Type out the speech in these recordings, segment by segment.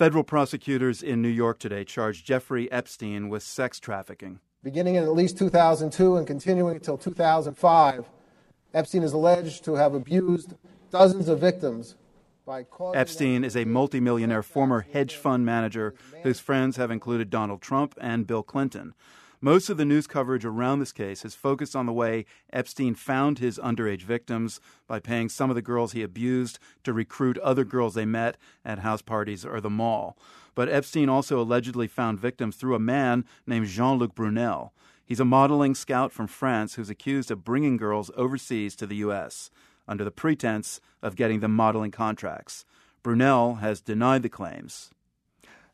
Federal prosecutors in New York today charged Jeffrey Epstein with sex trafficking. Beginning in at least 2002 and continuing until 2005, Epstein is alleged to have abused dozens of victims Epstein is a multimillionaire former hedge fund manager whose friends have included Donald Trump and Bill Clinton. Most of the news coverage around this case has focused on the way Epstein found his underage victims by paying some of the girls he abused to recruit other girls they met at house parties or the mall. But Epstein also allegedly found victims through a man named Jean Luc Brunel. He's a modeling scout from France who's accused of bringing girls overseas to the U.S. under the pretense of getting them modeling contracts. Brunel has denied the claims.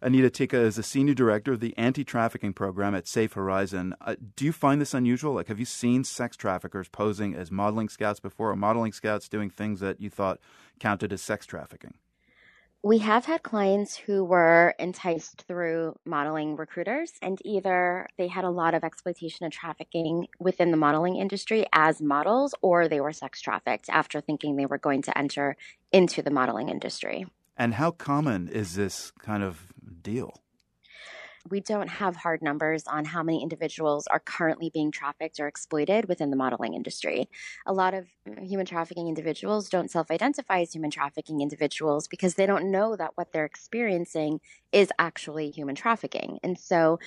Anita Teekah is the senior director of the anti trafficking program at Safe Horizon. Uh, do you find this unusual? Like, have you seen sex traffickers posing as modeling scouts before, or modeling scouts doing things that you thought counted as sex trafficking? We have had clients who were enticed through modeling recruiters, and either they had a lot of exploitation and trafficking within the modeling industry as models, or they were sex trafficked after thinking they were going to enter into the modeling industry. And how common is this kind of deal? We don't have hard numbers on how many individuals are currently being trafficked or exploited within the modeling industry. A lot of human trafficking individuals don't self identify as human trafficking individuals because they don't know that what they're experiencing is actually human trafficking. And so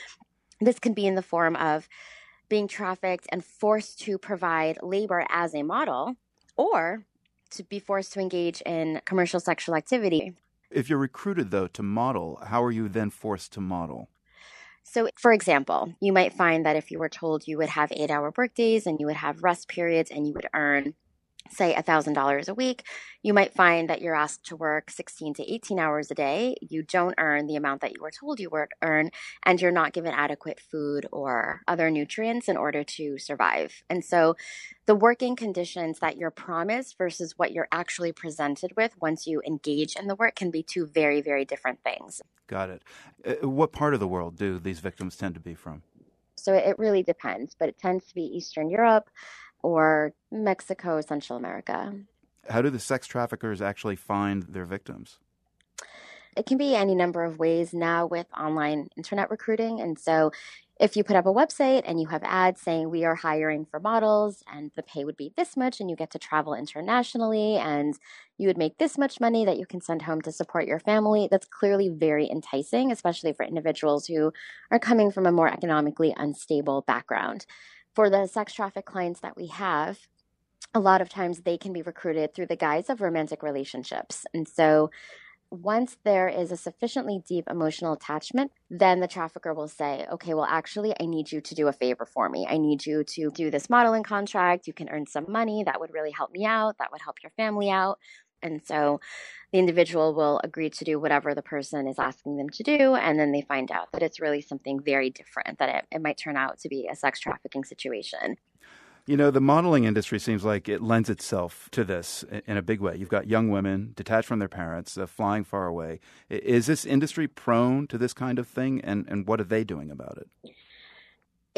this can be in the form of being trafficked and forced to provide labor as a model or to be forced to engage in commercial sexual activity. If you're recruited, though, to model, how are you then forced to model? So, for example, you might find that if you were told you would have eight hour workdays and you would have rest periods and you would earn say $1,000 a week, you might find that you're asked to work 16 to 18 hours a day. You don't earn the amount that you were told you would earn, and you're not given adequate food or other nutrients in order to survive. And so the working conditions that you're promised versus what you're actually presented with once you engage in the work can be two very, very different things. Got it. Uh, what part of the world do these victims tend to be from? So it really depends, but it tends to be Eastern Europe or Mexico, Central America. How do the sex traffickers actually find their victims? It can be any number of ways now with online internet recruiting. And so if you put up a website and you have ads saying we are hiring for models and the pay would be this much and you get to travel internationally and you would make this much money that you can send home to support your family, that's clearly very enticing, especially for individuals who are coming from a more economically unstable background for the sex traffic clients that we have, a lot of times they can be recruited through the guise of romantic relationships. And so once there is a sufficiently deep emotional attachment, then the trafficker will say, okay, well, actually, I need you to do a favor for me. I need you to do this modeling contract. You can earn some money. That would really help me out. That would help your family out. And so the individual will agree to do whatever the person is asking them to do. And then they find out that it's really something very different, that it, it might turn out to be a sex trafficking situation. You know, the modeling industry seems like it lends itself to this in a big way. You've got young women detached from their parents, uh, flying far away. Is this industry prone to this kind of thing, and, and what are they doing about it?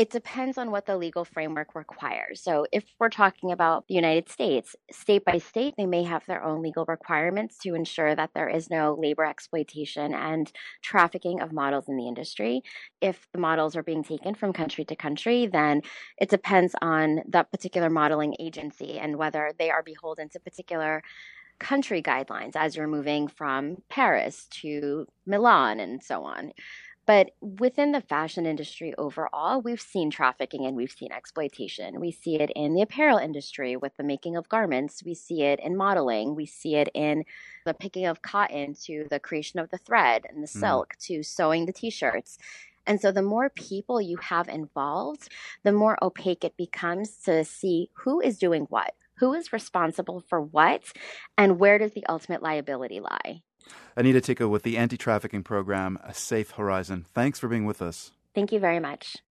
It depends on what the legal framework requires. So, if we're talking about the United States, state by state, they may have their own legal requirements to ensure that there is no labor exploitation and trafficking of models in the industry. If the models are being taken from country to country, then it depends on that particular modeling agency and whether they are beholden to particular country guidelines as you're moving from Paris to Milan and so on. But within the fashion industry overall, we've seen trafficking and we've seen exploitation. We see it in the apparel industry with the making of garments. We see it in modeling. We see it in the picking of cotton to the creation of the thread and the mm. silk to sewing the t shirts. And so the more people you have involved, the more opaque it becomes to see who is doing what, who is responsible for what, and where does the ultimate liability lie. Anita Teekah with the anti trafficking program, A Safe Horizon. Thanks for being with us. Thank you very much.